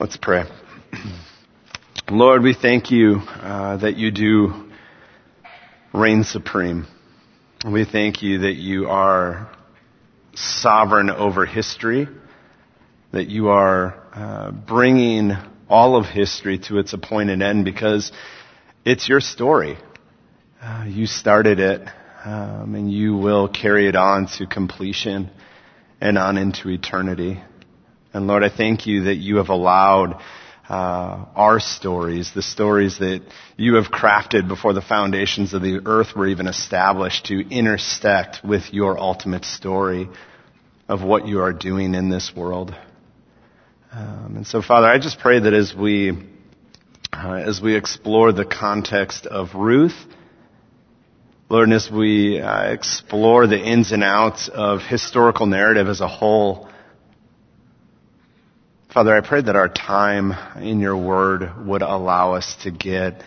Let's pray. Lord, we thank you uh, that you do reign supreme. We thank you that you are sovereign over history, that you are uh, bringing all of history to its appointed end because it's your story. Uh, you started it, um, and you will carry it on to completion and on into eternity. And Lord, I thank you that you have allowed uh, our stories, the stories that you have crafted before the foundations of the earth were even established, to intersect with your ultimate story of what you are doing in this world. Um, and so, Father, I just pray that as we uh, as we explore the context of Ruth, Lord, and as we uh, explore the ins and outs of historical narrative as a whole, Father, I pray that our time in your word would allow us to get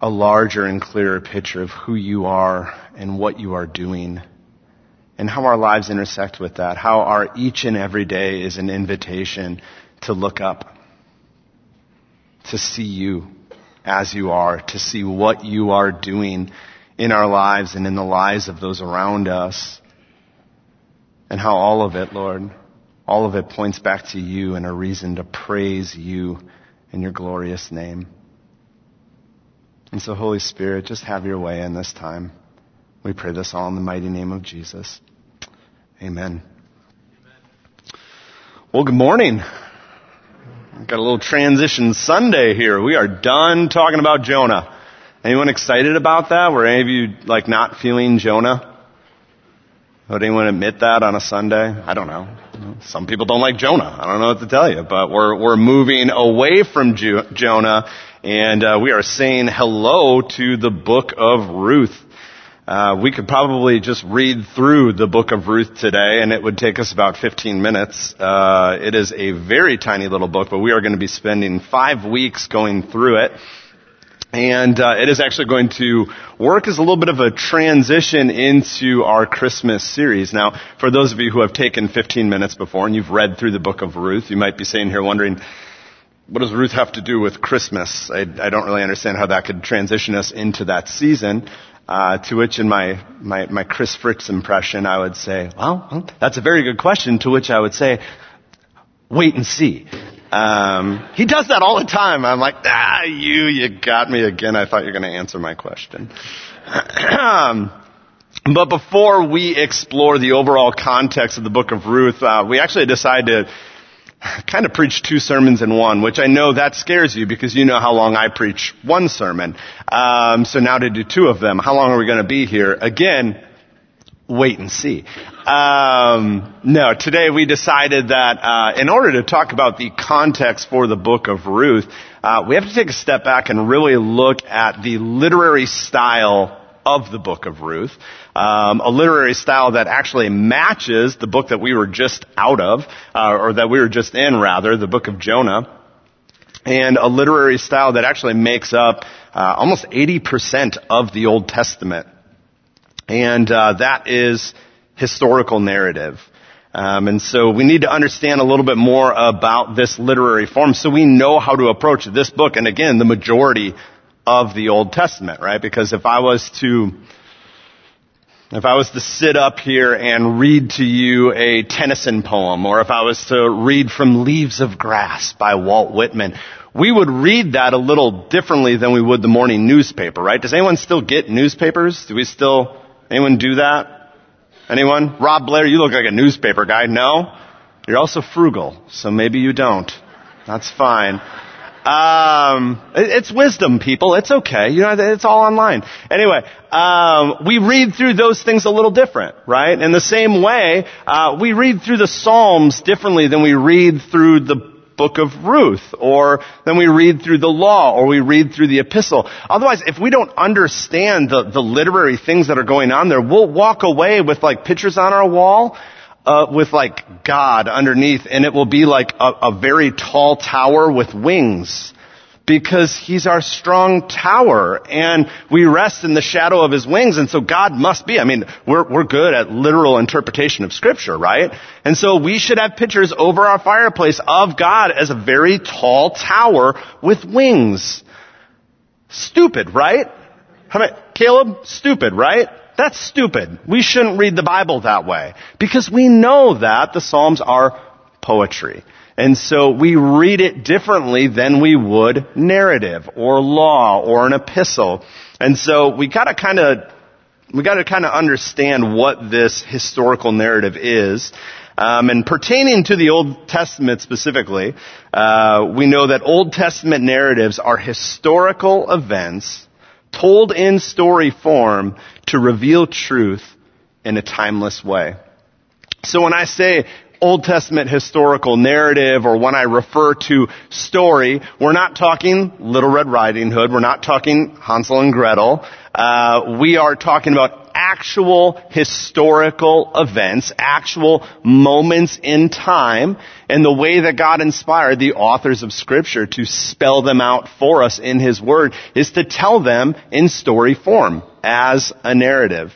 a larger and clearer picture of who you are and what you are doing and how our lives intersect with that, how our each and every day is an invitation to look up, to see you as you are, to see what you are doing in our lives and in the lives of those around us, and how all of it, Lord, all of it points back to you and a reason to praise you in your glorious name. And so, Holy Spirit, just have your way in this time. We pray this all in the mighty name of Jesus. Amen. Well, good morning. We've got a little transition Sunday here. We are done talking about Jonah. Anyone excited about that? Were any of you like not feeling Jonah? Would anyone admit that on a Sunday? I don't know. Some people don't like Jonah. I don't know what to tell you, but we're, we're moving away from Ju- Jonah and uh, we are saying hello to the book of Ruth. Uh, we could probably just read through the book of Ruth today and it would take us about 15 minutes. Uh, it is a very tiny little book, but we are going to be spending five weeks going through it. And uh, it is actually going to work as a little bit of a transition into our Christmas series. Now, for those of you who have taken 15 minutes before and you've read through the book of Ruth, you might be sitting here wondering, what does Ruth have to do with Christmas? I, I don't really understand how that could transition us into that season. Uh, to which, in my, my, my Chris Fritz impression, I would say, well, that's a very good question. To which I would say, wait and see. Um, he does that all the time. I'm like, ah, you, you got me again. I thought you were going to answer my question. But before we explore the overall context of the book of Ruth, uh, we actually decided to kind of preach two sermons in one, which I know that scares you because you know how long I preach one sermon. Um, so now to do two of them, how long are we going to be here? Again, wait and see. Um, no, today we decided that uh, in order to talk about the context for the book of Ruth, uh, we have to take a step back and really look at the literary style of the book of Ruth. Um, a literary style that actually matches the book that we were just out of, uh, or that we were just in rather, the book of Jonah. And a literary style that actually makes up uh, almost 80% of the Old Testament. And uh, that is historical narrative. Um, and so we need to understand a little bit more about this literary form so we know how to approach this book. And again, the majority of the Old Testament, right? Because if I was to, if I was to sit up here and read to you a Tennyson poem, or if I was to read from Leaves of Grass by Walt Whitman, we would read that a little differently than we would the morning newspaper, right? Does anyone still get newspapers? Do we still, anyone do that? Anyone? Rob Blair, you look like a newspaper guy. No? You're also frugal, so maybe you don't. That's fine. Um, it's wisdom, people. It's okay. You know, it's all online. Anyway, um, we read through those things a little different, right? In the same way, uh, we read through the Psalms differently than we read through the book of Ruth, or then we read through the law, or we read through the epistle. Otherwise, if we don't understand the, the literary things that are going on there, we'll walk away with like pictures on our wall, uh, with like God underneath, and it will be like a, a very tall tower with wings. Because he's our strong tower and we rest in the shadow of his wings. And so God must be, I mean, we're, we're good at literal interpretation of scripture, right? And so we should have pictures over our fireplace of God as a very tall tower with wings. Stupid, right? How many, Caleb? Stupid, right? That's stupid. We shouldn't read the Bible that way because we know that the Psalms are poetry. And so we read it differently than we would narrative or law or an epistle. And so we gotta kind of, we gotta kind of understand what this historical narrative is. Um, and pertaining to the Old Testament specifically, uh, we know that Old Testament narratives are historical events told in story form to reveal truth in a timeless way. So when I say Old Testament historical narrative or when I refer to story, we're not talking Little Red Riding Hood. We're not talking Hansel and Gretel. Uh, we are talking about actual historical events, actual moments in time, and the way that God inspired the authors of scripture to spell them out for us in His Word is to tell them in story form as a narrative.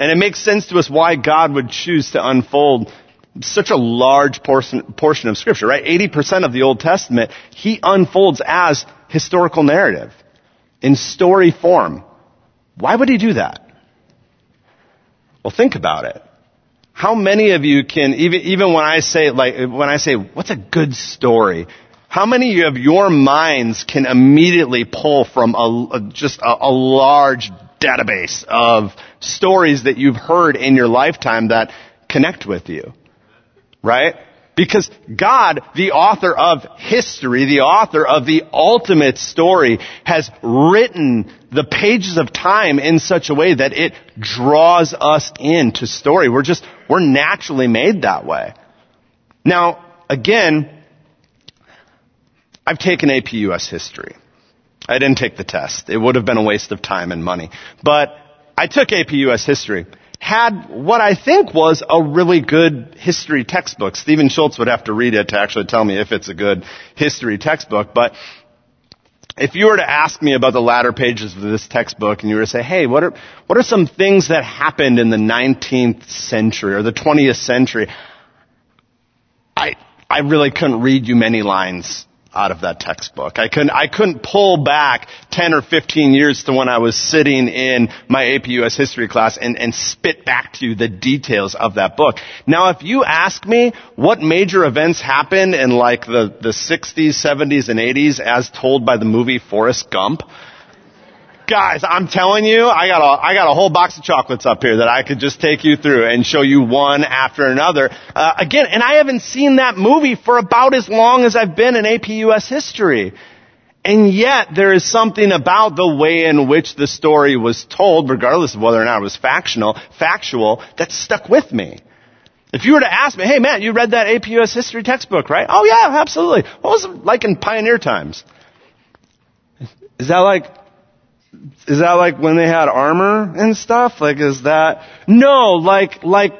And it makes sense to us why God would choose to unfold such a large portion, portion of scripture, right? 80% of the Old Testament, he unfolds as historical narrative in story form. Why would he do that? Well, think about it. How many of you can, even, even when I say, like, when I say, what's a good story? How many of your minds can immediately pull from a, just a, a large database of stories that you've heard in your lifetime that connect with you? Right? Because God, the author of history, the author of the ultimate story, has written the pages of time in such a way that it draws us into story. We're just, we're naturally made that way. Now, again, I've taken AP US history. I didn't take the test. It would have been a waste of time and money. But I took AP US history had what I think was a really good history textbook. Stephen Schultz would have to read it to actually tell me if it's a good history textbook, but if you were to ask me about the latter pages of this textbook and you were to say, hey, what are, what are some things that happened in the 19th century or the 20th century? I, I really couldn't read you many lines out of that textbook. I couldn't, I couldn't pull back 10 or 15 years to when I was sitting in my AP US history class and, and spit back to you the details of that book. Now if you ask me what major events happened in like the, the 60s, 70s, and 80s as told by the movie Forrest Gump, guys, I'm telling you, I got a, I got a whole box of chocolates up here that I could just take you through and show you one after another. Uh, again, and I haven't seen that movie for about as long as I've been in AP US history. And yet, there is something about the way in which the story was told, regardless of whether or not it was factional, factual, that stuck with me. If you were to ask me, hey Matt, you read that AP US history textbook, right? Oh yeah, absolutely. What was it like in pioneer times? Is that like is that like when they had armor and stuff? Like, is that, no, like, like,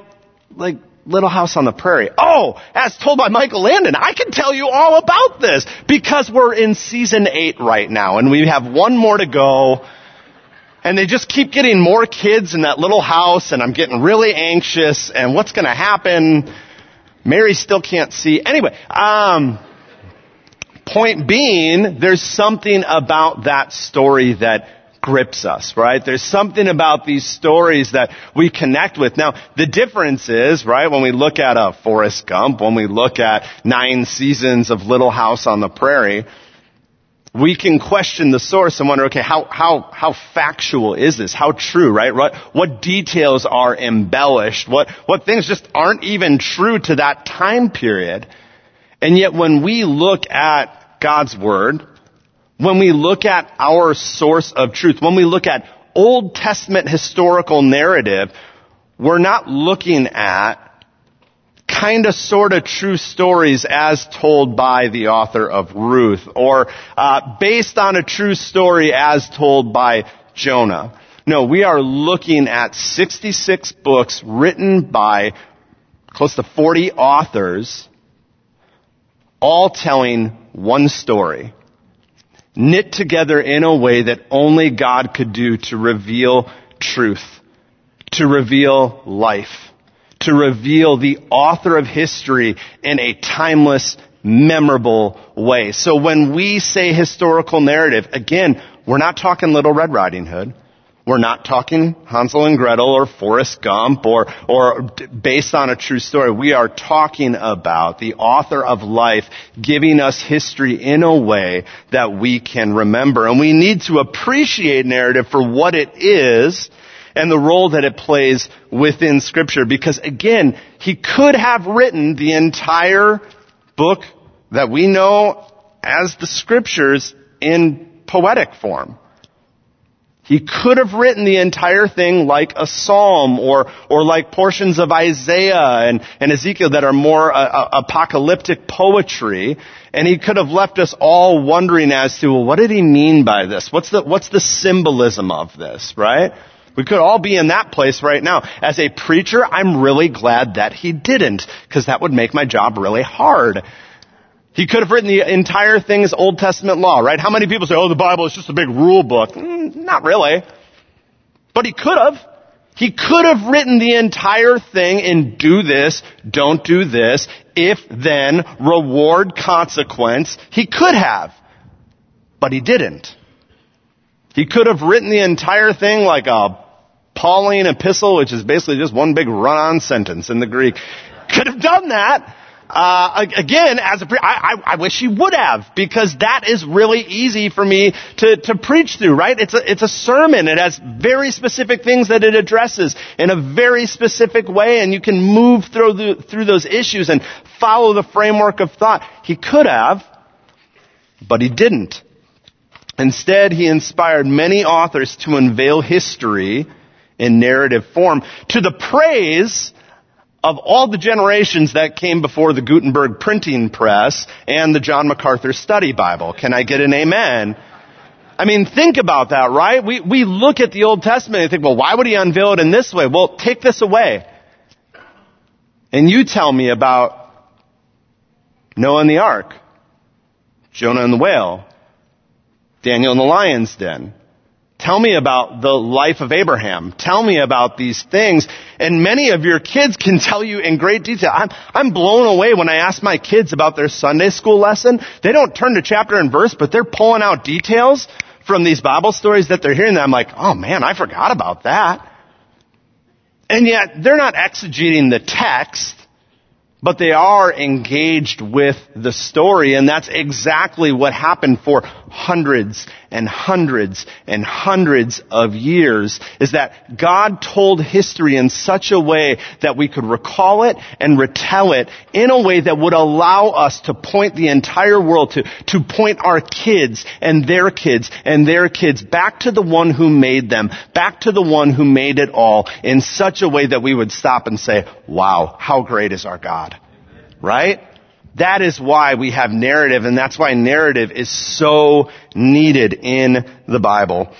like Little House on the Prairie. Oh, as told by Michael Landon, I can tell you all about this because we're in season eight right now and we have one more to go. And they just keep getting more kids in that little house and I'm getting really anxious and what's gonna happen? Mary still can't see. Anyway, um, point being, there's something about that story that grips us, right? There's something about these stories that we connect with. Now, the difference is, right, when we look at a Forrest Gump, when we look at nine seasons of Little House on the Prairie, we can question the source and wonder, okay, how, how, how factual is this? How true, right? What, what details are embellished? What, what things just aren't even true to that time period? And yet when we look at God's Word, when we look at our source of truth, when we look at Old Testament historical narrative, we're not looking at kind of sort of true stories as told by the author of Ruth or uh, based on a true story as told by Jonah. No, we are looking at 66 books written by close to 40 authors all telling one story knit together in a way that only God could do to reveal truth, to reveal life, to reveal the author of history in a timeless, memorable way. So when we say historical narrative, again, we're not talking Little Red Riding Hood. We're not talking Hansel and Gretel or Forrest Gump or, or based on a true story. We are talking about the author of life giving us history in a way that we can remember. And we need to appreciate narrative for what it is and the role that it plays within scripture because again, he could have written the entire book that we know as the scriptures in poetic form. He could have written the entire thing like a psalm or, or like portions of Isaiah and, and Ezekiel that are more uh, uh, apocalyptic poetry. And he could have left us all wondering as to, well, what did he mean by this? What's the, what's the symbolism of this, right? We could all be in that place right now. As a preacher, I'm really glad that he didn't, because that would make my job really hard. He could have written the entire thing as Old Testament law, right? How many people say, oh, the Bible is just a big rule book? Mm, not really. But he could have. He could have written the entire thing in do this, don't do this, if then, reward, consequence. He could have. But he didn't. He could have written the entire thing like a Pauline epistle, which is basically just one big run-on sentence in the Greek. Could have done that. Uh, again, as a pre- I, I, I, wish he would have because that is really easy for me to, to preach through, right? It's a, it's a sermon. It has very specific things that it addresses in a very specific way and you can move through the, through those issues and follow the framework of thought. He could have, but he didn't. Instead, he inspired many authors to unveil history in narrative form to the praise of all the generations that came before the Gutenberg printing press and the John MacArthur study Bible. Can I get an amen? I mean, think about that, right? We, we look at the Old Testament and think, well, why would he unveil it in this way? Well, take this away. And you tell me about Noah and the ark, Jonah and the whale, Daniel and the lion's den, Tell me about the life of Abraham. Tell me about these things. And many of your kids can tell you in great detail. I'm, I'm blown away when I ask my kids about their Sunday school lesson. They don't turn to chapter and verse, but they're pulling out details from these Bible stories that they're hearing that I'm like, oh man, I forgot about that. And yet, they're not exegeting the text but they are engaged with the story and that's exactly what happened for hundreds and hundreds and hundreds of years is that God told history in such a way that we could recall it and retell it in a way that would allow us to point the entire world to, to point our kids and their kids and their kids back to the one who made them, back to the one who made it all in such a way that we would stop and say, wow, how great is our God? Right? That is why we have narrative and that's why narrative is so needed in the Bible.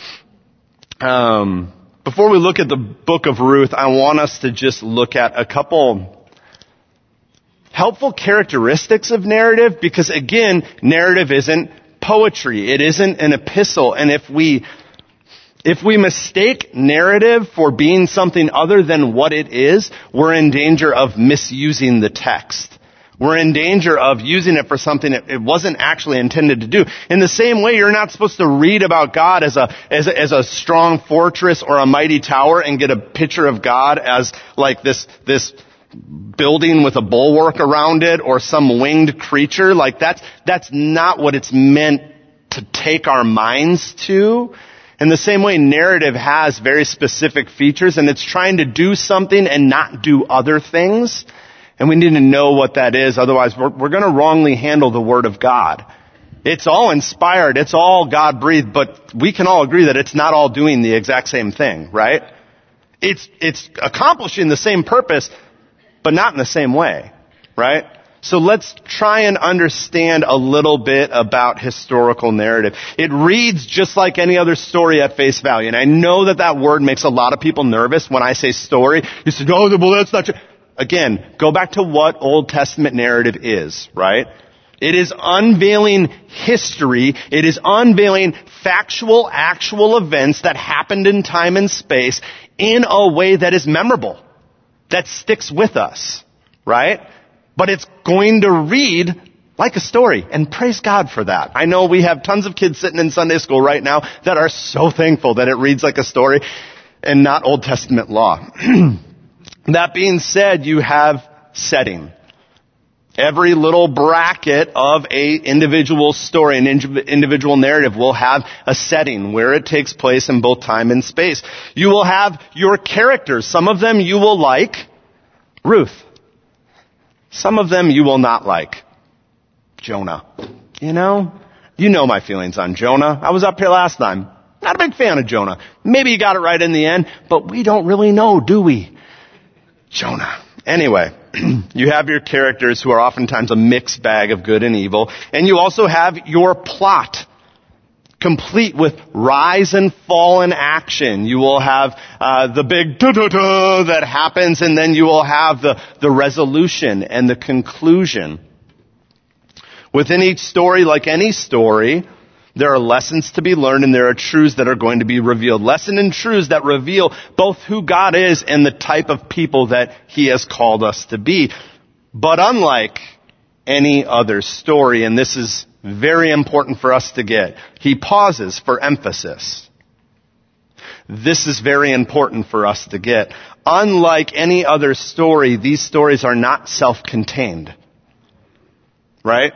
Um, before we look at the book of Ruth, I want us to just look at a couple helpful characteristics of narrative because again, narrative isn't poetry. It isn't an epistle. And if we, if we mistake narrative for being something other than what it is, we're in danger of misusing the text. We're in danger of using it for something it wasn't actually intended to do. In the same way, you're not supposed to read about God as a, as a, as a strong fortress or a mighty tower and get a picture of God as like this, this building with a bulwark around it or some winged creature. Like that's, that's not what it's meant to take our minds to. In the same way, narrative has very specific features and it's trying to do something and not do other things. And we need to know what that is, otherwise we're, we're gonna wrongly handle the Word of God. It's all inspired, it's all God breathed, but we can all agree that it's not all doing the exact same thing, right? It's, it's accomplishing the same purpose, but not in the same way, right? So let's try and understand a little bit about historical narrative. It reads just like any other story at face value. And I know that that word makes a lot of people nervous when I say story. You say, oh, well, that's not true. Again, go back to what Old Testament narrative is, right? It is unveiling history. It is unveiling factual, actual events that happened in time and space in a way that is memorable, that sticks with us, right? But it's going to read like a story, and praise God for that. I know we have tons of kids sitting in Sunday school right now that are so thankful that it reads like a story and not Old Testament law. that being said, you have setting. Every little bracket of a individual story, an individual narrative will have a setting where it takes place in both time and space. You will have your characters. Some of them you will like. Ruth. Some of them you will not like. Jonah. You know? You know my feelings on Jonah. I was up here last time. Not a big fan of Jonah. Maybe he got it right in the end, but we don't really know, do we? Jonah. Anyway, you have your characters who are oftentimes a mixed bag of good and evil, and you also have your plot complete with rise and fall in action. You will have uh, the big da-da-da that happens, and then you will have the, the resolution and the conclusion. Within each story, like any story, there are lessons to be learned and there are truths that are going to be revealed. Lesson and truths that reveal both who God is and the type of people that He has called us to be. But unlike any other story, and this is very important for us to get, He pauses for emphasis. This is very important for us to get. Unlike any other story, these stories are not self-contained. Right?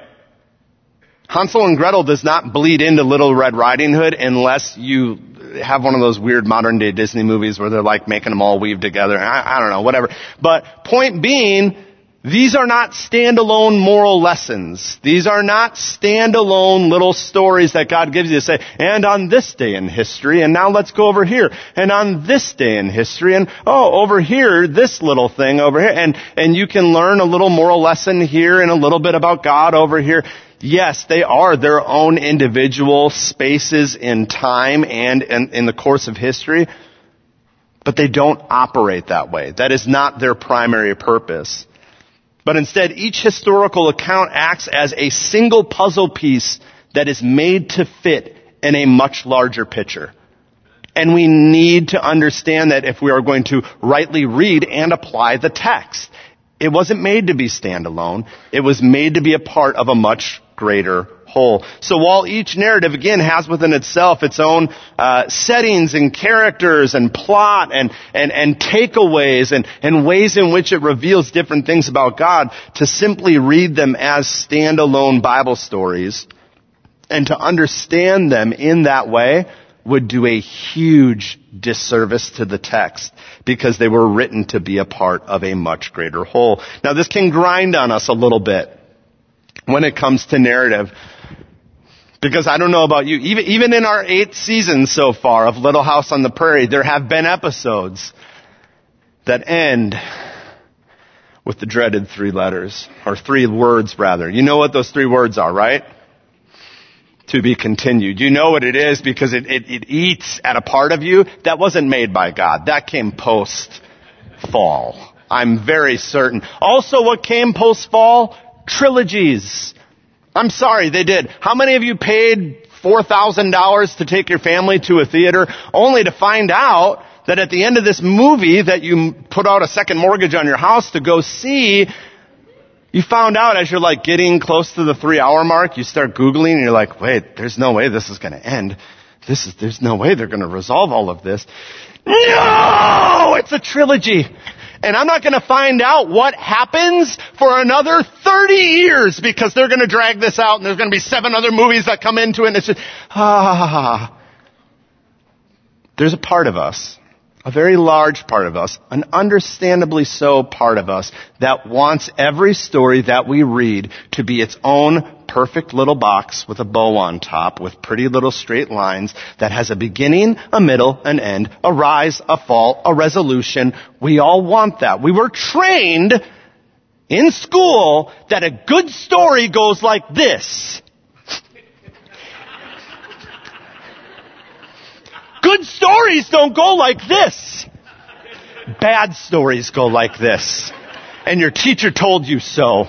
Hansel and Gretel does not bleed into Little Red Riding Hood unless you have one of those weird modern day Disney movies where they're like making them all weave together. I, I don't know, whatever. But point being, these are not standalone moral lessons. These are not standalone little stories that God gives you to say, and on this day in history, and now let's go over here, and on this day in history, and oh, over here, this little thing over here, and, and you can learn a little moral lesson here and a little bit about God over here yes, they are their own individual spaces in time and in, in, the course of history, but they don't operate that way. That is not their primary purpose. But instead, each historical account acts as a single puzzle piece that is made to fit in a much larger picture. And we need to understand that if we are going to rightly read and apply the text. It wasn't made to be standalone. It was made to be a part of a much greater whole. So while each narrative again has within itself its own uh, settings and characters and plot and and and takeaways and and ways in which it reveals different things about God, to simply read them as standalone Bible stories and to understand them in that way would do a huge disservice to the text because they were written to be a part of a much greater whole. Now this can grind on us a little bit when it comes to narrative. Because I don't know about you, even, even in our eight seasons so far of Little House on the Prairie, there have been episodes that end with the dreaded three letters, or three words rather. You know what those three words are, right? To be continued. You know what it is because it, it, it eats at a part of you that wasn't made by God. That came post fall. I'm very certain. Also what came post fall? Trilogies. I'm sorry, they did. How many of you paid $4,000 to take your family to a theater only to find out that at the end of this movie that you put out a second mortgage on your house to go see, you found out as you're like getting close to the three hour mark, you start Googling and you're like, wait, there's no way this is going to end. This is, there's no way they're going to resolve all of this. No! It's a trilogy and I'm not going to find out what happens for another 30 years because they're going to drag this out and there's going to be seven other movies that come into it and it's just, ah. There's a part of us, a very large part of us, an understandably so part of us that wants every story that we read to be its own perfect little box with a bow on top with pretty little straight lines that has a beginning, a middle, an end, a rise, a fall, a resolution. We all want that. We were trained in school that a good story goes like this. Good stories don't go like this. Bad stories go like this. And your teacher told you so.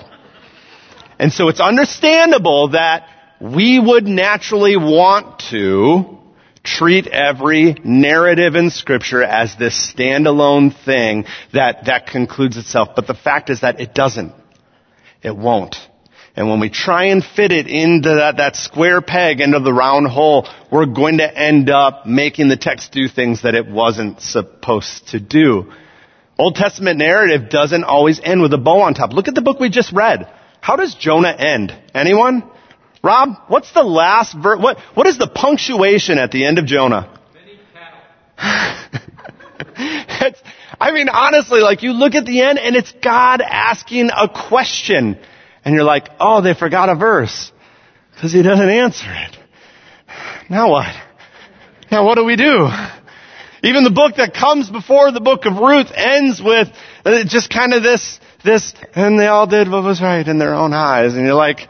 And so it's understandable that we would naturally want to treat every narrative in scripture as this standalone thing that, that concludes itself. But the fact is that it doesn't. It won't. And when we try and fit it into that, that square peg into the round hole, we're going to end up making the text do things that it wasn't supposed to do. Old Testament narrative doesn't always end with a bow on top. Look at the book we just read. How does Jonah end? Anyone? Rob, what's the last verse? What, what is the punctuation at the end of Jonah? it's, I mean, honestly, like you look at the end and it's God asking a question. And you're like, oh, they forgot a verse. Because he doesn't answer it. Now what? Now what do we do? Even the book that comes before the book of Ruth ends with uh, just kind of this, this, and they all did what was right in their own eyes. And you're like,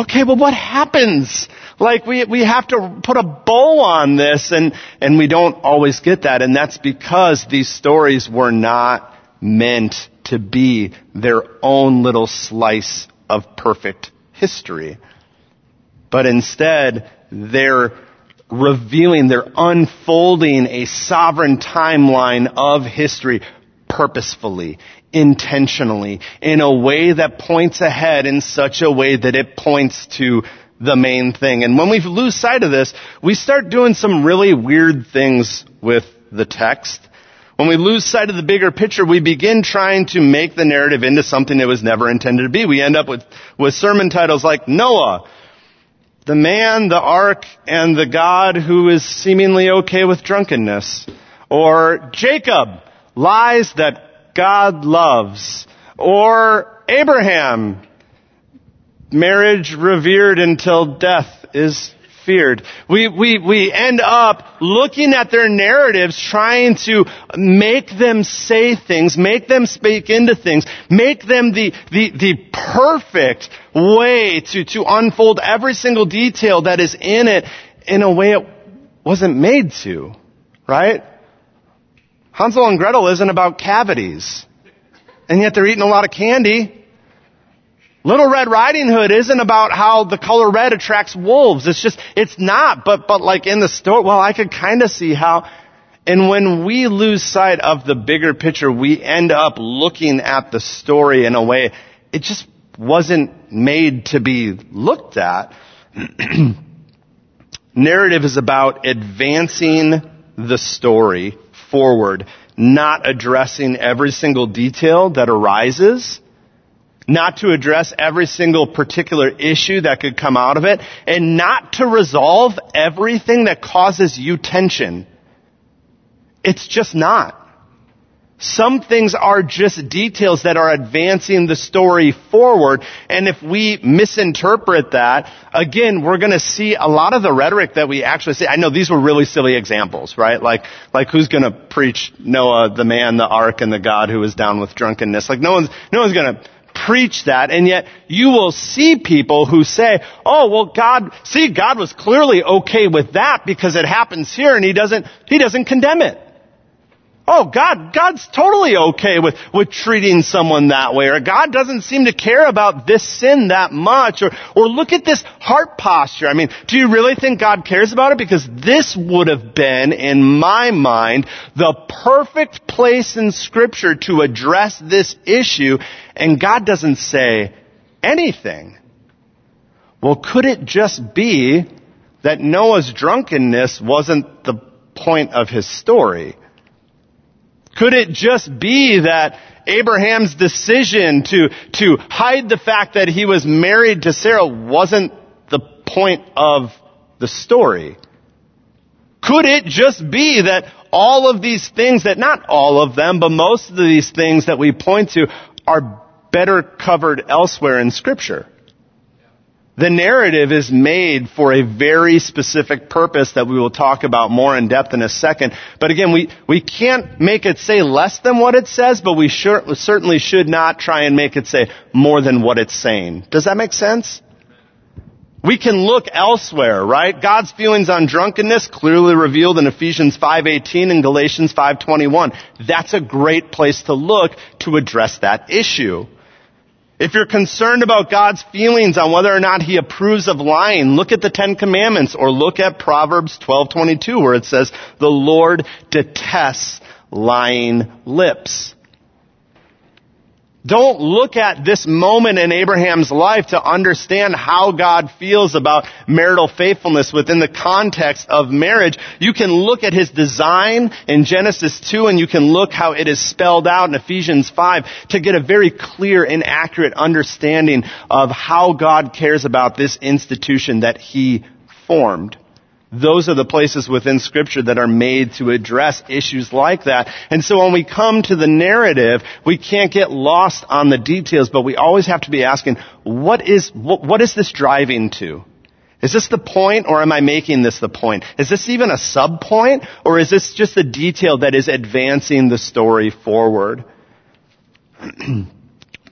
okay, well what happens? Like we, we have to put a bow on this and, and we don't always get that. And that's because these stories were not meant to be their own little slice of perfect history. But instead, they're revealing, they're unfolding a sovereign timeline of history purposefully, intentionally, in a way that points ahead in such a way that it points to the main thing. And when we lose sight of this, we start doing some really weird things with the text. When we lose sight of the bigger picture, we begin trying to make the narrative into something it was never intended to be. We end up with, with sermon titles like Noah, the man, the ark, and the God who is seemingly okay with drunkenness. Or Jacob, lies that God loves. Or Abraham, marriage revered until death is feared. We, we, we end up looking at their narratives, trying to make them say things, make them speak into things, make them the, the, the perfect way to, to unfold every single detail that is in it in a way it wasn't made to. Right? Hansel and Gretel isn't about cavities. And yet they're eating a lot of candy. Little Red Riding Hood isn't about how the color red attracts wolves. It's just, it's not. But, but like in the story, well, I could kind of see how, and when we lose sight of the bigger picture, we end up looking at the story in a way it just wasn't made to be looked at. Narrative is about advancing the story forward, not addressing every single detail that arises, not to address every single particular issue that could come out of it, and not to resolve everything that causes you tension. It's just not. Some things are just details that are advancing the story forward, and if we misinterpret that, again, we're gonna see a lot of the rhetoric that we actually see. I know these were really silly examples, right? Like, like who's gonna preach Noah, the man, the ark, and the God who was down with drunkenness? Like no one's, no one's gonna preach that, and yet you will see people who say, oh, well God, see, God was clearly okay with that because it happens here and He doesn't, He doesn't condemn it. Oh, God, God's totally okay with, with treating someone that way, or God doesn't seem to care about this sin that much, or, or look at this heart posture. I mean, do you really think God cares about it? Because this would have been, in my mind, the perfect place in scripture to address this issue, and God doesn't say anything. Well, could it just be that Noah's drunkenness wasn't the point of his story? Could it just be that Abraham's decision to, to hide the fact that he was married to Sarah wasn't the point of the story? Could it just be that all of these things that, not all of them, but most of these things that we point to are better covered elsewhere in scripture? The narrative is made for a very specific purpose that we will talk about more in depth in a second. But again, we, we can't make it say less than what it says, but we sure, certainly should not try and make it say more than what it's saying. Does that make sense? We can look elsewhere, right? God's feelings on drunkenness clearly revealed in Ephesians 5:18 and Galatians 5:21. That's a great place to look to address that issue. If you're concerned about God's feelings on whether or not He approves of lying, look at the Ten Commandments or look at Proverbs 12:22 where it says, "The Lord detests lying lips." Don't look at this moment in Abraham's life to understand how God feels about marital faithfulness within the context of marriage. You can look at his design in Genesis 2 and you can look how it is spelled out in Ephesians 5 to get a very clear and accurate understanding of how God cares about this institution that he formed. Those are the places within scripture that are made to address issues like that. And so when we come to the narrative, we can't get lost on the details, but we always have to be asking, what is, what, what is this driving to? Is this the point or am I making this the point? Is this even a sub point or is this just a detail that is advancing the story forward?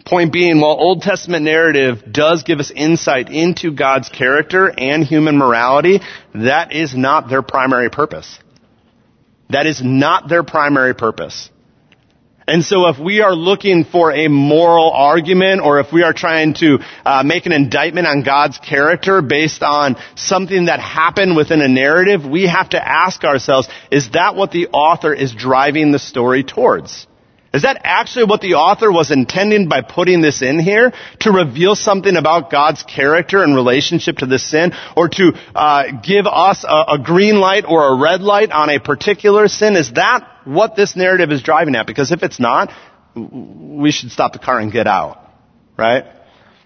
Point being, while Old Testament narrative does give us insight into God's character and human morality, that is not their primary purpose. That is not their primary purpose. And so if we are looking for a moral argument or if we are trying to uh, make an indictment on God's character based on something that happened within a narrative, we have to ask ourselves, is that what the author is driving the story towards? Is that actually what the author was intending by putting this in here? To reveal something about God's character in relationship to the sin? Or to uh, give us a, a green light or a red light on a particular sin? Is that what this narrative is driving at? Because if it's not, we should stop the car and get out. Right?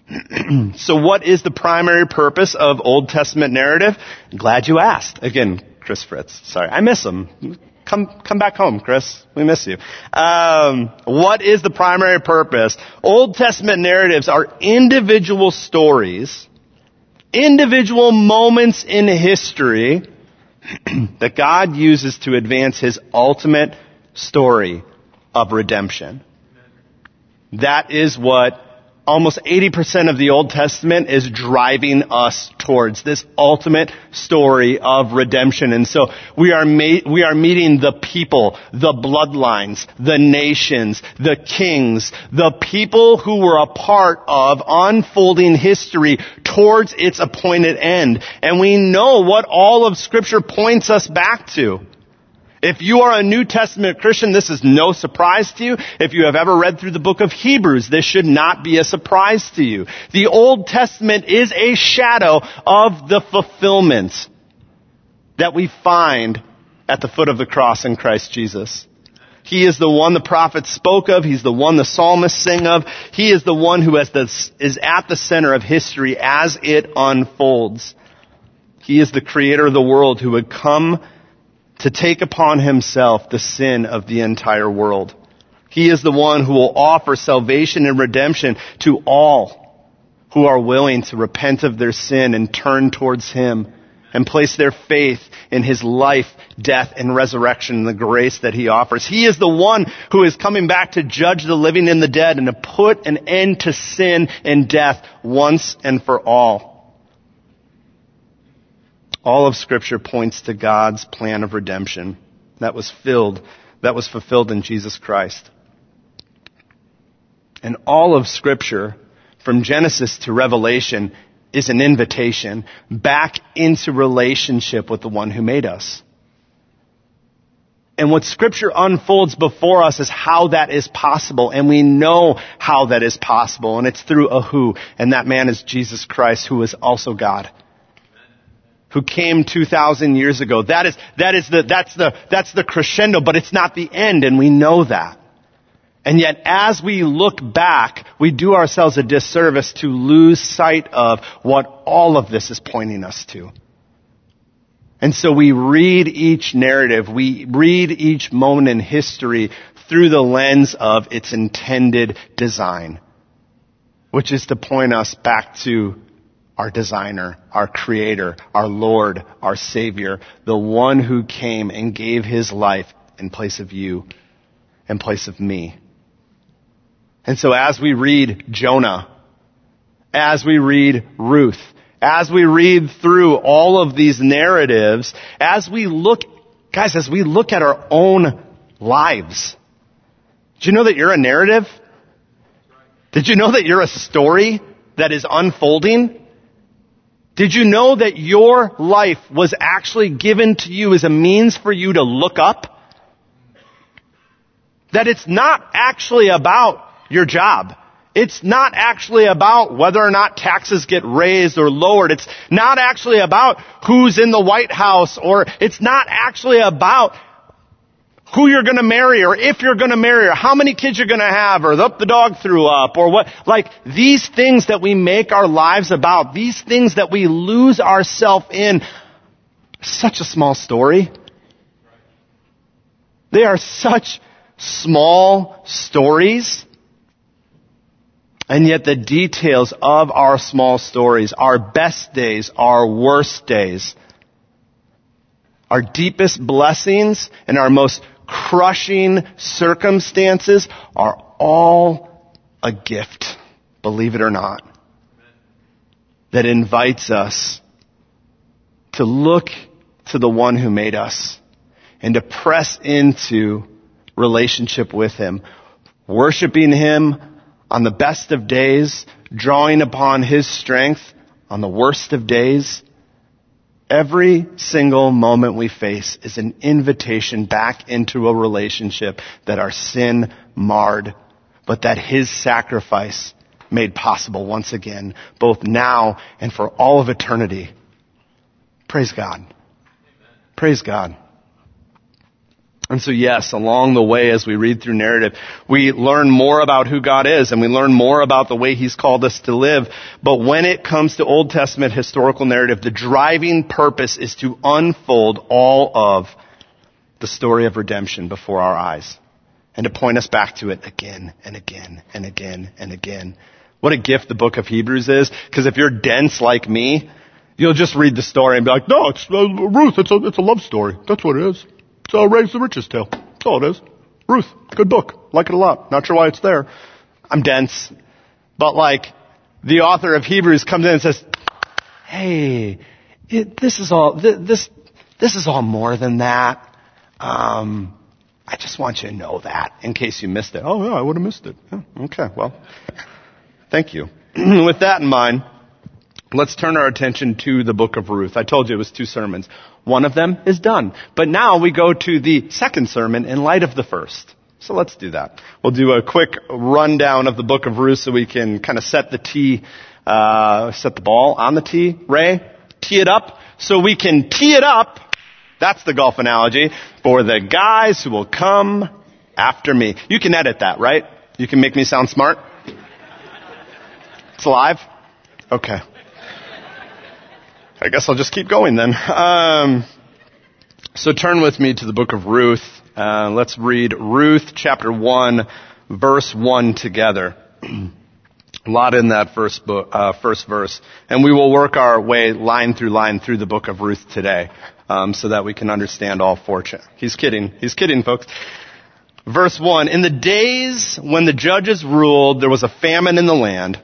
so what is the primary purpose of Old Testament narrative? Glad you asked. Again, Chris Fritz. Sorry, I miss him. Come, come back home, Chris. We miss you. Um, what is the primary purpose? Old Testament narratives are individual stories, individual moments in history that God uses to advance His ultimate story of redemption. That is what almost 80% of the Old Testament is driving us towards this ultimate story of redemption. And so we are, ma- we are meeting the people, the bloodlines, the nations, the kings, the people who were a part of unfolding history towards its appointed end. And we know what all of scripture points us back to. If you are a New Testament Christian, this is no surprise to you. If you have ever read through the book of Hebrews, this should not be a surprise to you. The Old Testament is a shadow of the fulfillment that we find at the foot of the cross in Christ Jesus. He is the one the prophets spoke of. He's the one the psalmists sing of. He is the one who the, is at the center of history as it unfolds. He is the creator of the world who would come to take upon himself the sin of the entire world. He is the one who will offer salvation and redemption to all who are willing to repent of their sin and turn towards him and place their faith in his life, death, and resurrection and the grace that he offers. He is the one who is coming back to judge the living and the dead and to put an end to sin and death once and for all. All of scripture points to God's plan of redemption that was filled, that was fulfilled in Jesus Christ. And all of scripture, from Genesis to Revelation, is an invitation back into relationship with the one who made us. And what scripture unfolds before us is how that is possible. And we know how that is possible. And it's through a who. And that man is Jesus Christ, who is also God who came 2,000 years ago. That is, that is the, that's the, that's the crescendo, but it's not the end, and we know that. And yet, as we look back, we do ourselves a disservice to lose sight of what all of this is pointing us to. And so we read each narrative, we read each moment in history through the lens of its intended design, which is to point us back to our designer, our creator, our Lord, our Savior, the one who came and gave his life in place of you, in place of me. And so as we read Jonah, as we read Ruth, as we read through all of these narratives, as we look, guys, as we look at our own lives, do you know that you're a narrative? Did you know that you're a story that is unfolding? Did you know that your life was actually given to you as a means for you to look up? That it's not actually about your job. It's not actually about whether or not taxes get raised or lowered. It's not actually about who's in the White House or it's not actually about who you're gonna marry or if you're gonna marry or how many kids you're gonna have or the, the dog threw up or what. Like these things that we make our lives about, these things that we lose ourselves in, such a small story. They are such small stories. And yet the details of our small stories, our best days, our worst days, our deepest blessings and our most crushing circumstances are all a gift, believe it or not, that invites us to look to the one who made us and to press into relationship with Him, worshiping Him on the best of days, drawing upon His strength on the worst of days. Every single moment we face is an invitation back into a relationship that our sin marred, but that His sacrifice made possible once again, both now and for all of eternity. Praise God. Praise God. And so yes, along the way as we read through narrative, we learn more about who God is and we learn more about the way He's called us to live. But when it comes to Old Testament historical narrative, the driving purpose is to unfold all of the story of redemption before our eyes and to point us back to it again and again and again and again. What a gift the book of Hebrews is, because if you're dense like me, you'll just read the story and be like, no, it's uh, Ruth, it's a, it's a love story. That's what it is. Uh, Raise the Rich's Tale. That's all it is. Ruth, good book. Like it a lot. Not sure why it's there. I'm dense. But like, the author of Hebrews comes in and says, hey, it, this is all, this, this is all more than that. Um, I just want you to know that in case you missed it. Oh yeah, I would have missed it. Yeah, okay, well, thank you. With that in mind, let's turn our attention to the book of Ruth. I told you it was two sermons. One of them is done. But now we go to the second sermon in light of the first. So let's do that. We'll do a quick rundown of the book of Ruth so we can kind of set the tee, uh, set the ball on the tee. Ray, tee it up so we can tee it up. That's the golf analogy for the guys who will come after me. You can edit that, right? You can make me sound smart. It's live? Okay. I guess I'll just keep going then. Um, so turn with me to the book of Ruth. Uh, let's read Ruth chapter 1, verse 1 together. A lot in that first book, uh, first verse. And we will work our way line through line through the book of Ruth today, um, so that we can understand all fortune. He's kidding. He's kidding, folks. Verse 1. In the days when the judges ruled, there was a famine in the land,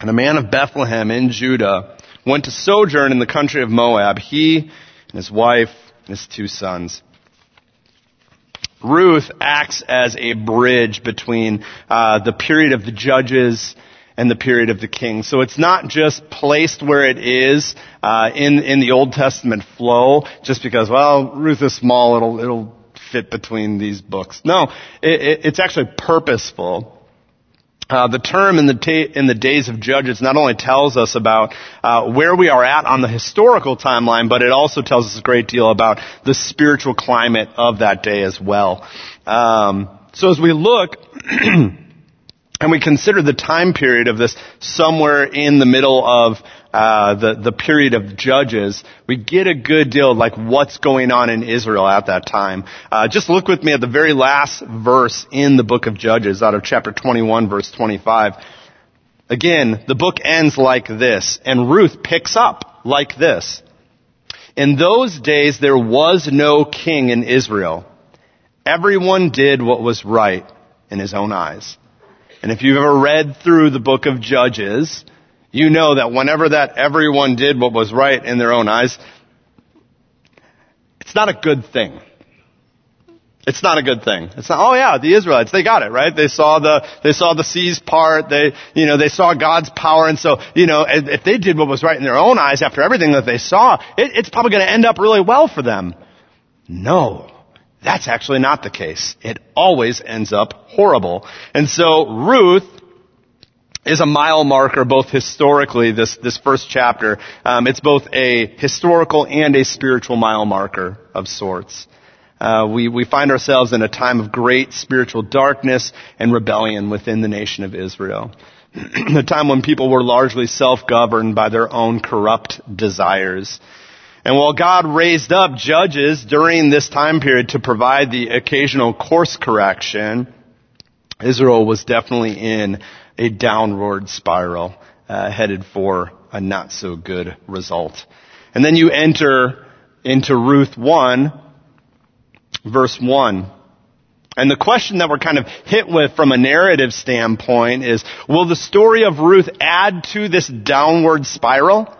and a man of Bethlehem in Judah went to sojourn in the country of Moab, he and his wife and his two sons. Ruth acts as a bridge between uh, the period of the judges and the period of the kings. So it's not just placed where it is uh, in in the Old Testament flow, just because well Ruth is small, it'll it'll fit between these books. No, it, it, it's actually purposeful. Uh, the term in the, ta- in the days of Judges not only tells us about uh, where we are at on the historical timeline, but it also tells us a great deal about the spiritual climate of that day as well. Um, so as we look and we consider the time period of this somewhere in the middle of uh, the the period of judges, we get a good deal of like what's going on in Israel at that time. Uh, just look with me at the very last verse in the book of Judges, out of chapter 21, verse 25. Again, the book ends like this, and Ruth picks up like this. In those days there was no king in Israel. Everyone did what was right in his own eyes. And if you've ever read through the book of Judges, you know that whenever that everyone did what was right in their own eyes, it's not a good thing. It's not a good thing. It's not, oh yeah, the Israelites, they got it, right? They saw the, they saw the seas part, they, you know, they saw God's power, and so, you know, if they did what was right in their own eyes after everything that they saw, it, it's probably gonna end up really well for them. No. That's actually not the case. It always ends up horrible. And so Ruth is a mile marker both historically, this, this first chapter. Um, it's both a historical and a spiritual mile marker of sorts. Uh, we, we find ourselves in a time of great spiritual darkness and rebellion within the nation of Israel. a time when people were largely self-governed by their own corrupt desires. And while God raised up judges during this time period to provide the occasional course correction, Israel was definitely in a downward spiral, uh, headed for a not so good result. And then you enter into Ruth 1, verse 1. And the question that we're kind of hit with from a narrative standpoint is, will the story of Ruth add to this downward spiral?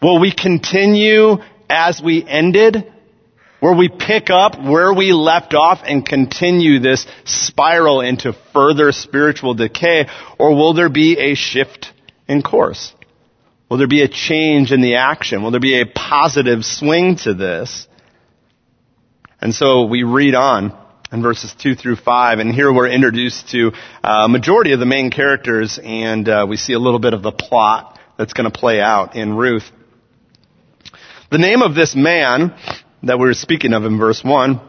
Will we continue as we ended? Where we pick up where we left off and continue this spiral into further spiritual decay? Or will there be a shift in course? Will there be a change in the action? Will there be a positive swing to this? And so we read on in verses 2 through 5, and here we're introduced to a majority of the main characters, and uh, we see a little bit of the plot that's going to play out in Ruth. The name of this man that we were speaking of in verse 1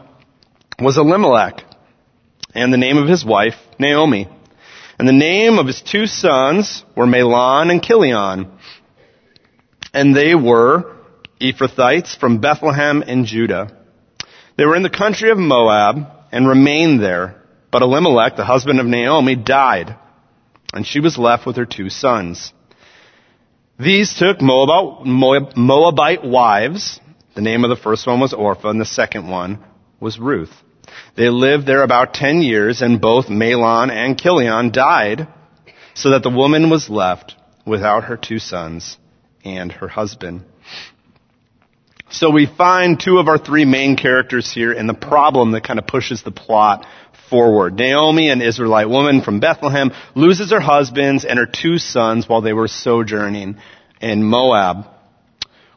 was Elimelech, and the name of his wife, Naomi. And the name of his two sons were Mahlon and Chilion. And they were Ephrathites from Bethlehem in Judah. They were in the country of Moab and remained there. But Elimelech, the husband of Naomi, died, and she was left with her two sons. These took Moabite wives, the name of the first one was Orpah, and the second one was Ruth. They lived there about ten years, and both Mahlon and Chilion died, so that the woman was left without her two sons and her husband. So we find two of our three main characters here and the problem that kind of pushes the plot forward. Naomi, an Israelite woman from Bethlehem, loses her husbands and her two sons while they were sojourning in Moab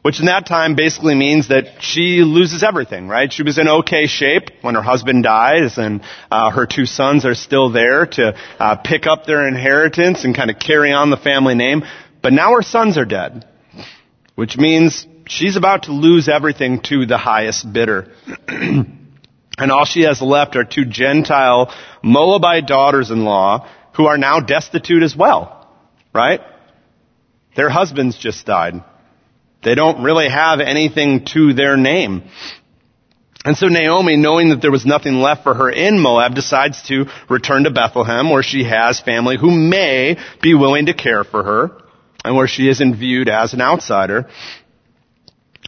which in that time basically means that she loses everything, right? She was in okay shape when her husband dies and uh, her two sons are still there to uh, pick up their inheritance and kind of carry on the family name. But now her sons are dead, which means she's about to lose everything to the highest bidder. and all she has left are two Gentile Moabite daughters-in-law who are now destitute as well, right? Their husbands just died. They don't really have anything to their name. And so Naomi, knowing that there was nothing left for her in Moab, decides to return to Bethlehem where she has family who may be willing to care for her and where she isn't viewed as an outsider.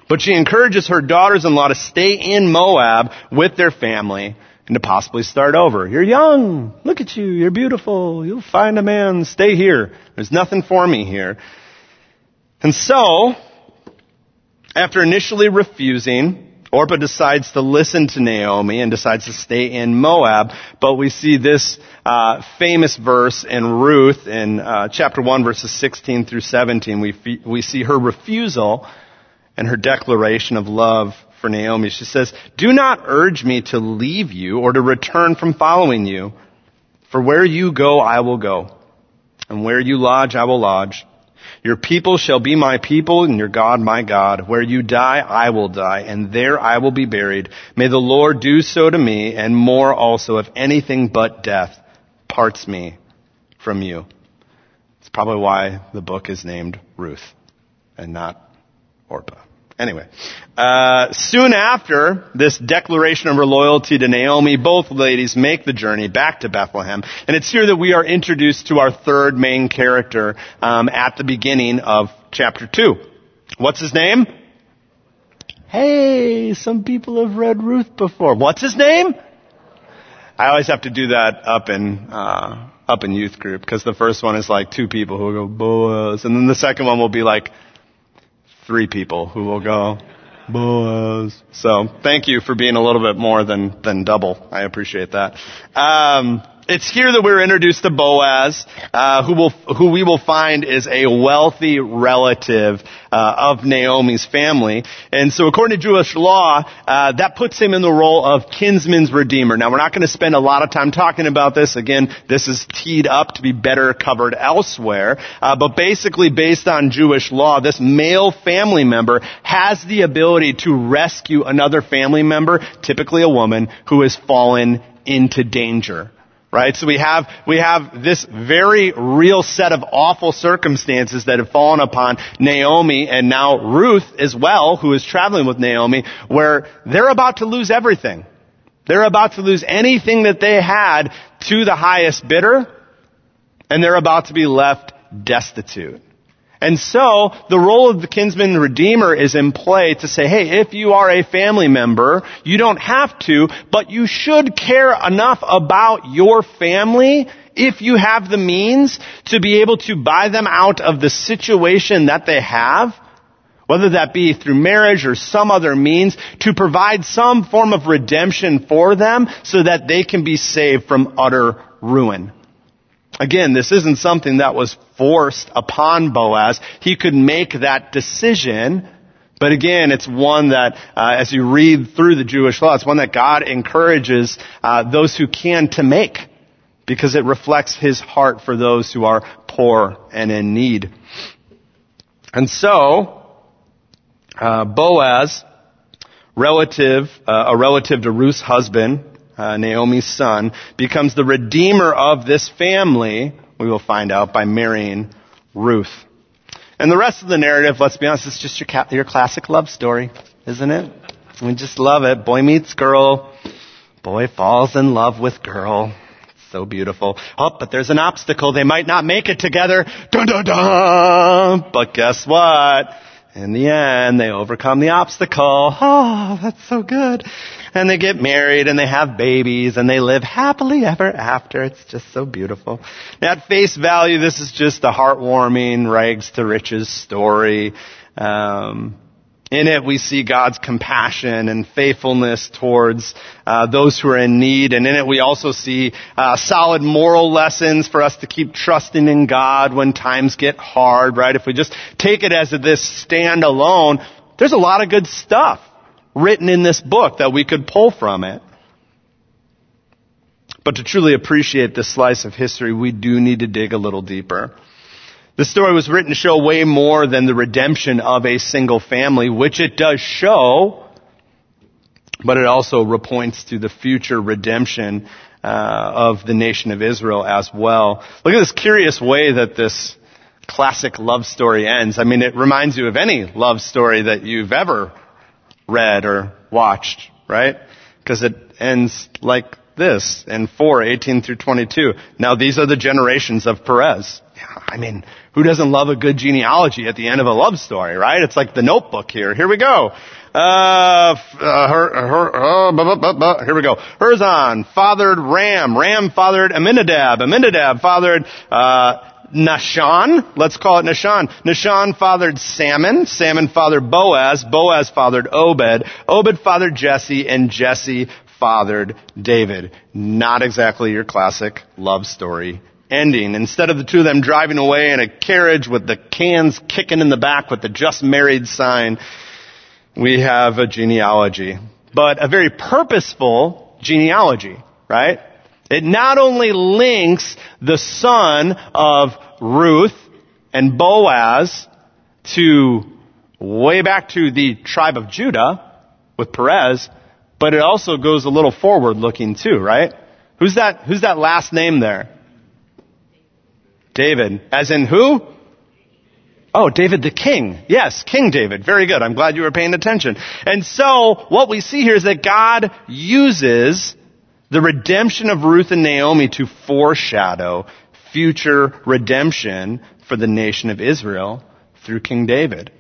But she encourages her daughters-in-law to stay in Moab with their family and to possibly start over. You're young. Look at you. You're beautiful. You'll find a man. Stay here. There's nothing for me here. And so, after initially refusing, Orpah decides to listen to Naomi and decides to stay in Moab, but we see this uh, famous verse in Ruth in uh, chapter 1 verses 16 through 17. We, we see her refusal and her declaration of love for Naomi. She says, Do not urge me to leave you or to return from following you, for where you go I will go, and where you lodge I will lodge. Your people shall be my people and your God my God. Where you die, I will die and there I will be buried. May the Lord do so to me and more also if anything but death parts me from you. It's probably why the book is named Ruth and not Orpah. Anyway, uh, soon after this declaration of her loyalty to Naomi, both ladies make the journey back to Bethlehem, and it's here that we are introduced to our third main character um, at the beginning of chapter two. What's his name? Hey, some people have read Ruth before. What's his name? I always have to do that up in uh, up in youth group because the first one is like two people who go Boaz, and then the second one will be like three people who will go Boaz. So thank you for being a little bit more than, than double. I appreciate that. Um, it's here that we're introduced to Boaz, uh, who will who we will find is a wealthy relative uh, of Naomi's family, and so according to Jewish law, uh, that puts him in the role of kinsman's redeemer. Now we're not going to spend a lot of time talking about this. Again, this is teed up to be better covered elsewhere, uh, but basically, based on Jewish law, this male family member has the ability to rescue another family member, typically a woman, who has fallen into danger. Right? So we have, we have this very real set of awful circumstances that have fallen upon Naomi and now Ruth as well, who is traveling with Naomi, where they're about to lose everything. They're about to lose anything that they had to the highest bidder, and they're about to be left destitute. And so, the role of the kinsman redeemer is in play to say, hey, if you are a family member, you don't have to, but you should care enough about your family if you have the means to be able to buy them out of the situation that they have, whether that be through marriage or some other means, to provide some form of redemption for them so that they can be saved from utter ruin. Again, this isn't something that was forced upon Boaz. He could make that decision, but again, it's one that, uh, as you read through the Jewish law, it's one that God encourages uh, those who can to make, because it reflects His heart for those who are poor and in need. And so, uh, Boaz, relative, uh, a relative to Ruth's husband, uh, Naomi's son, becomes the redeemer of this family, we will find out, by marrying Ruth. And the rest of the narrative, let's be honest, it's just your, ca- your classic love story, isn't it? We just love it. Boy meets girl. Boy falls in love with girl. So beautiful. Oh, but there's an obstacle. They might not make it together. Dun dun dun! But guess what? In the end, they overcome the obstacle. Oh, that's so good and they get married and they have babies and they live happily ever after. It's just so beautiful. At face value, this is just a heartwarming rags to riches story. Um, in it, we see God's compassion and faithfulness towards uh, those who are in need, and in it, we also see uh, solid moral lessons for us to keep trusting in God when times get hard. Right? If we just take it as this standalone, there's a lot of good stuff written in this book that we could pull from it. But to truly appreciate this slice of history, we do need to dig a little deeper. The story was written to show way more than the redemption of a single family, which it does show, but it also points to the future redemption uh, of the nation of Israel as well. Look at this curious way that this classic love story ends. I mean, it reminds you of any love story that you've ever read or watched, right? Because it ends like this in 4, 18 through 22. Now these are the generations of Perez. I mean, who doesn't love a good genealogy at the end of a love story, right? It's like the notebook here. Here we go. Uh, uh her, her, uh, here we go. Hezron fathered Ram. Ram fathered Amminadab. Amminadab fathered, uh, Nahshon. Let's call it Nashan. Nashan fathered Salmon. Salmon fathered Boaz. Boaz fathered Obed. Obed fathered Jesse. And Jesse fathered David. Not exactly your classic love story ending. Instead of the two of them driving away in a carriage with the cans kicking in the back with the just married sign, we have a genealogy. But a very purposeful genealogy, right? It not only links the son of Ruth and Boaz to way back to the tribe of Judah with Perez, but it also goes a little forward looking too, right? Who's that, who's that last name there? David. As in who? Oh, David the king. Yes, King David. Very good. I'm glad you were paying attention. And so, what we see here is that God uses the redemption of Ruth and Naomi to foreshadow future redemption for the nation of Israel through King David.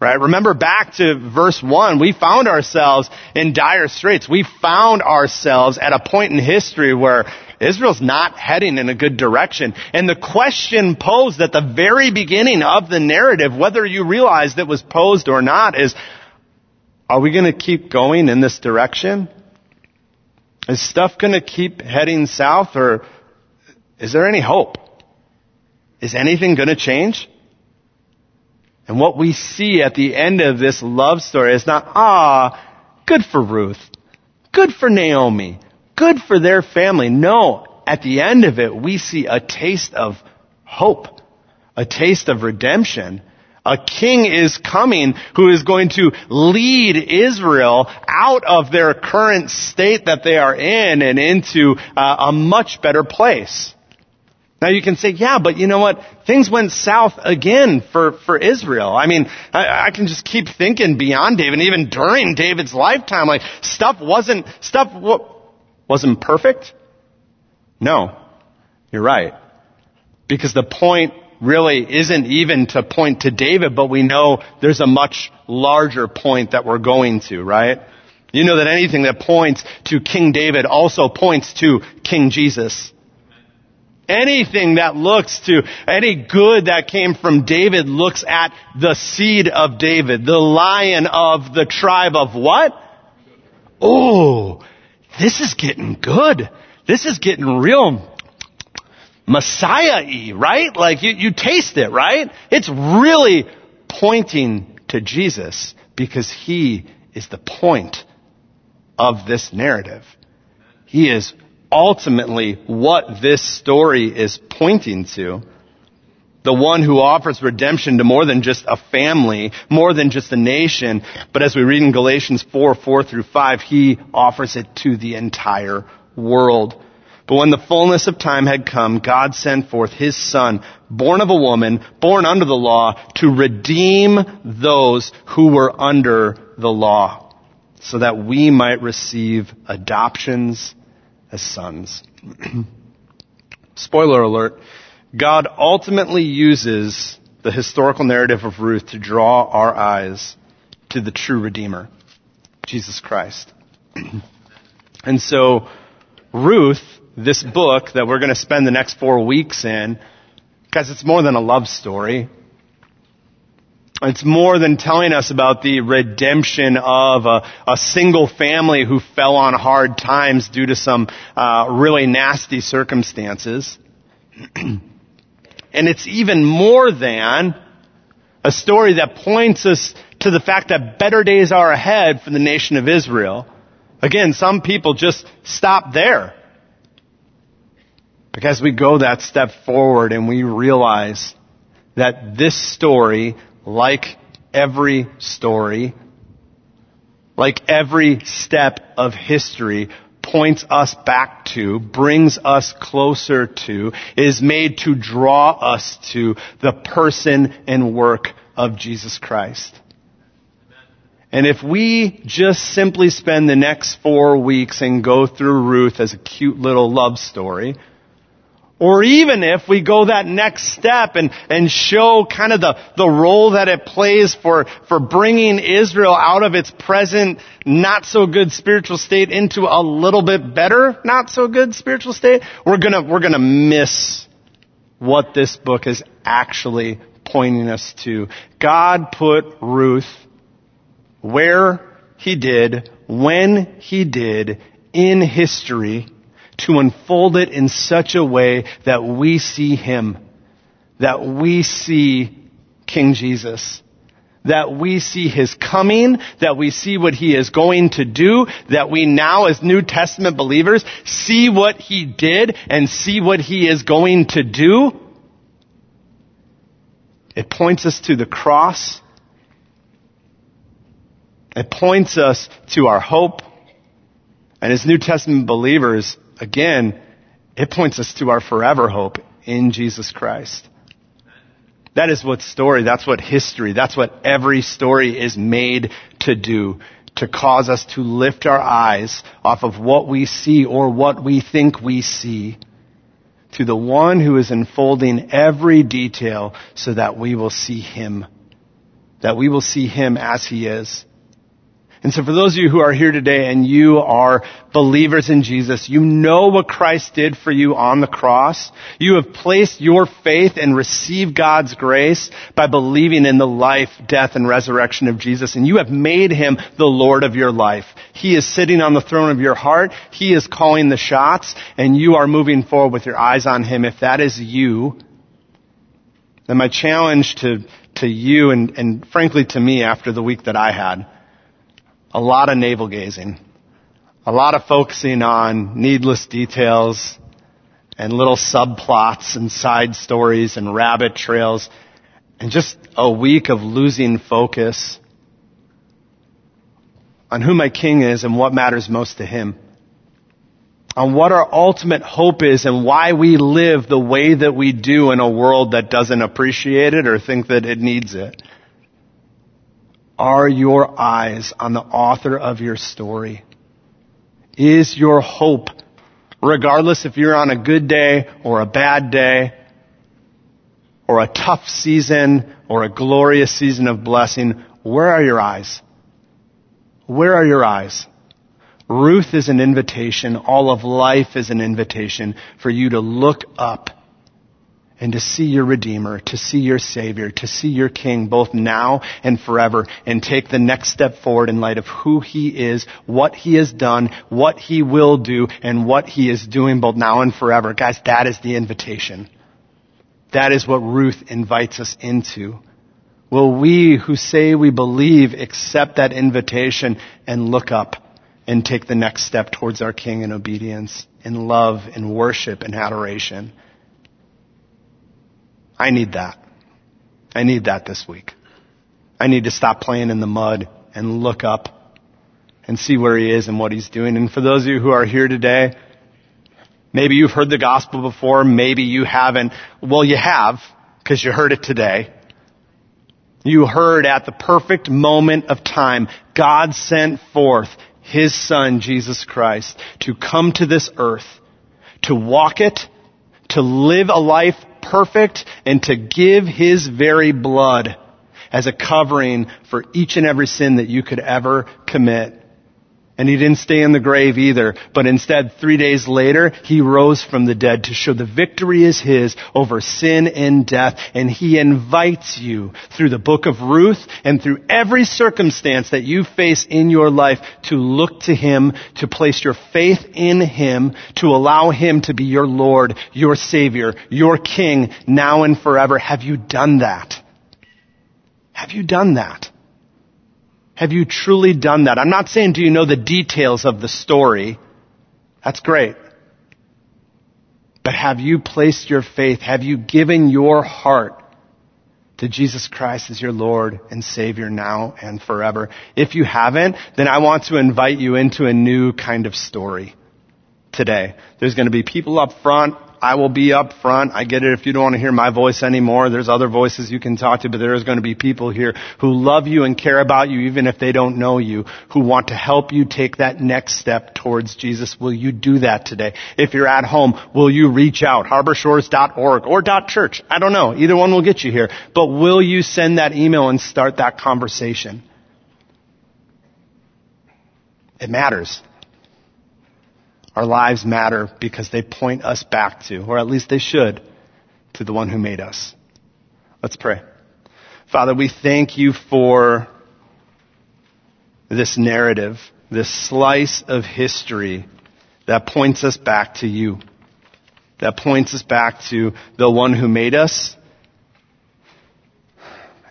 Right? Remember back to verse 1, we found ourselves in dire straits. We found ourselves at a point in history where Israel's not heading in a good direction. And the question posed at the very beginning of the narrative, whether you realized it was posed or not, is Are we going to keep going in this direction? Is stuff going to keep heading south or is there any hope? Is anything going to change? And what we see at the end of this love story is not, ah, good for Ruth. Good for Naomi. Good for their family. No, at the end of it, we see a taste of hope, a taste of redemption. A king is coming who is going to lead Israel out of their current state that they are in and into uh, a much better place. Now you can say, yeah, but you know what? Things went south again for, for Israel. I mean, I, I can just keep thinking beyond David, even during David's lifetime, like stuff wasn't, stuff wasn't perfect. No, you're right. Because the point really isn't even to point to David, but we know there's a much larger point that we're going to, right? You know that anything that points to King David also points to King Jesus. Anything that looks to, any good that came from David looks at the seed of David, the lion of the tribe of what? Oh, this is getting good. This is getting real Messiah-y, right? Like you, you taste it, right? It's really pointing to Jesus because he is the point of this narrative. He is ultimately what this story is pointing to. The one who offers redemption to more than just a family, more than just a nation, but as we read in Galatians 4, 4 through 5, he offers it to the entire world. But when the fullness of time had come, God sent forth his son, born of a woman, born under the law, to redeem those who were under the law, so that we might receive adoptions as sons. Spoiler alert, God ultimately uses the historical narrative of Ruth to draw our eyes to the true Redeemer, Jesus Christ. and so, Ruth, this book that we're going to spend the next four weeks in, because it's more than a love story. It's more than telling us about the redemption of a, a single family who fell on hard times due to some uh, really nasty circumstances. and it's even more than a story that points us to the fact that better days are ahead for the nation of Israel. Again, some people just stop there. Because we go that step forward and we realize that this story like every story, like every step of history, points us back to, brings us closer to, is made to draw us to the person and work of Jesus Christ. And if we just simply spend the next four weeks and go through Ruth as a cute little love story, or even if we go that next step and, and show kind of the, the role that it plays for, for bringing Israel out of its present not so good spiritual state into a little bit better not so good spiritual state, we're gonna, we're gonna miss what this book is actually pointing us to. God put Ruth where he did, when he did, in history, to unfold it in such a way that we see Him, that we see King Jesus, that we see His coming, that we see what He is going to do, that we now as New Testament believers see what He did and see what He is going to do. It points us to the cross. It points us to our hope. And as New Testament believers, again, it points us to our forever hope in Jesus Christ. That is what story, that's what history, that's what every story is made to do. To cause us to lift our eyes off of what we see or what we think we see to the one who is unfolding every detail so that we will see him. That we will see him as he is. And so for those of you who are here today and you are believers in Jesus, you know what Christ did for you on the cross. You have placed your faith and received God's grace by believing in the life, death, and resurrection of Jesus. And you have made him the Lord of your life. He is sitting on the throne of your heart. He is calling the shots and you are moving forward with your eyes on him. If that is you, then my challenge to, to you and, and frankly to me after the week that I had a lot of navel gazing, a lot of focusing on needless details and little subplots and side stories and rabbit trails and just a week of losing focus on who my king is and what matters most to him. On what our ultimate hope is and why we live the way that we do in a world that doesn't appreciate it or think that it needs it. Are your eyes on the author of your story? Is your hope, regardless if you're on a good day or a bad day, or a tough season or a glorious season of blessing, where are your eyes? Where are your eyes? Ruth is an invitation. All of life is an invitation for you to look up and to see your Redeemer, to see your Savior, to see your King both now and forever and take the next step forward in light of who He is, what He has done, what He will do, and what He is doing both now and forever. Guys, that is the invitation. That is what Ruth invites us into. Will we who say we believe accept that invitation and look up and take the next step towards our King in obedience, in love, in worship, in adoration? I need that. I need that this week. I need to stop playing in the mud and look up and see where he is and what he's doing. And for those of you who are here today, maybe you've heard the gospel before, maybe you haven't. Well, you have, because you heard it today. You heard at the perfect moment of time, God sent forth His Son, Jesus Christ, to come to this earth, to walk it, to live a life perfect and to give his very blood as a covering for each and every sin that you could ever commit. And he didn't stay in the grave either, but instead three days later, he rose from the dead to show the victory is his over sin and death. And he invites you through the book of Ruth and through every circumstance that you face in your life to look to him, to place your faith in him, to allow him to be your Lord, your Savior, your King now and forever. Have you done that? Have you done that? Have you truly done that? I'm not saying do you know the details of the story. That's great. But have you placed your faith? Have you given your heart to Jesus Christ as your Lord and Savior now and forever? If you haven't, then I want to invite you into a new kind of story today. There's going to be people up front I will be up front. I get it if you don't want to hear my voice anymore. There's other voices you can talk to, but there is going to be people here who love you and care about you even if they don't know you, who want to help you take that next step towards Jesus. Will you do that today? If you're at home, will you reach out? Harborshores.org or .church. I don't know. Either one will get you here. But will you send that email and start that conversation? It matters. Our lives matter because they point us back to, or at least they should, to the one who made us. Let's pray. Father, we thank you for this narrative, this slice of history that points us back to you, that points us back to the one who made us.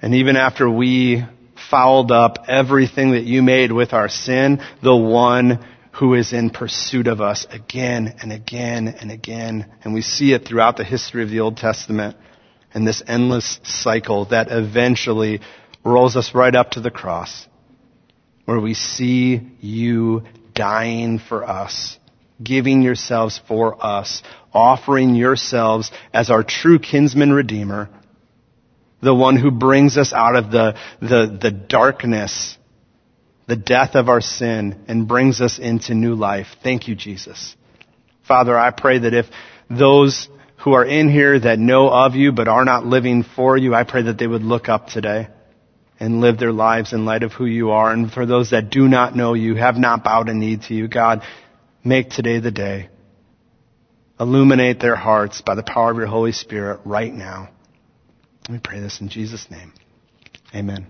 And even after we fouled up everything that you made with our sin, the one who is in pursuit of us again and again and again. And we see it throughout the history of the Old Testament and this endless cycle that eventually rolls us right up to the cross where we see you dying for us, giving yourselves for us, offering yourselves as our true kinsman redeemer, the one who brings us out of the, the, the darkness the death of our sin and brings us into new life. Thank you, Jesus. Father, I pray that if those who are in here that know of you but are not living for you, I pray that they would look up today. and live their lives in light of who you are. And for those that do not know you, have not bowed a knee to you, God, make today the day. Illuminate their hearts by the power of your Holy Spirit right now. We pray this in Jesus' name. Amen.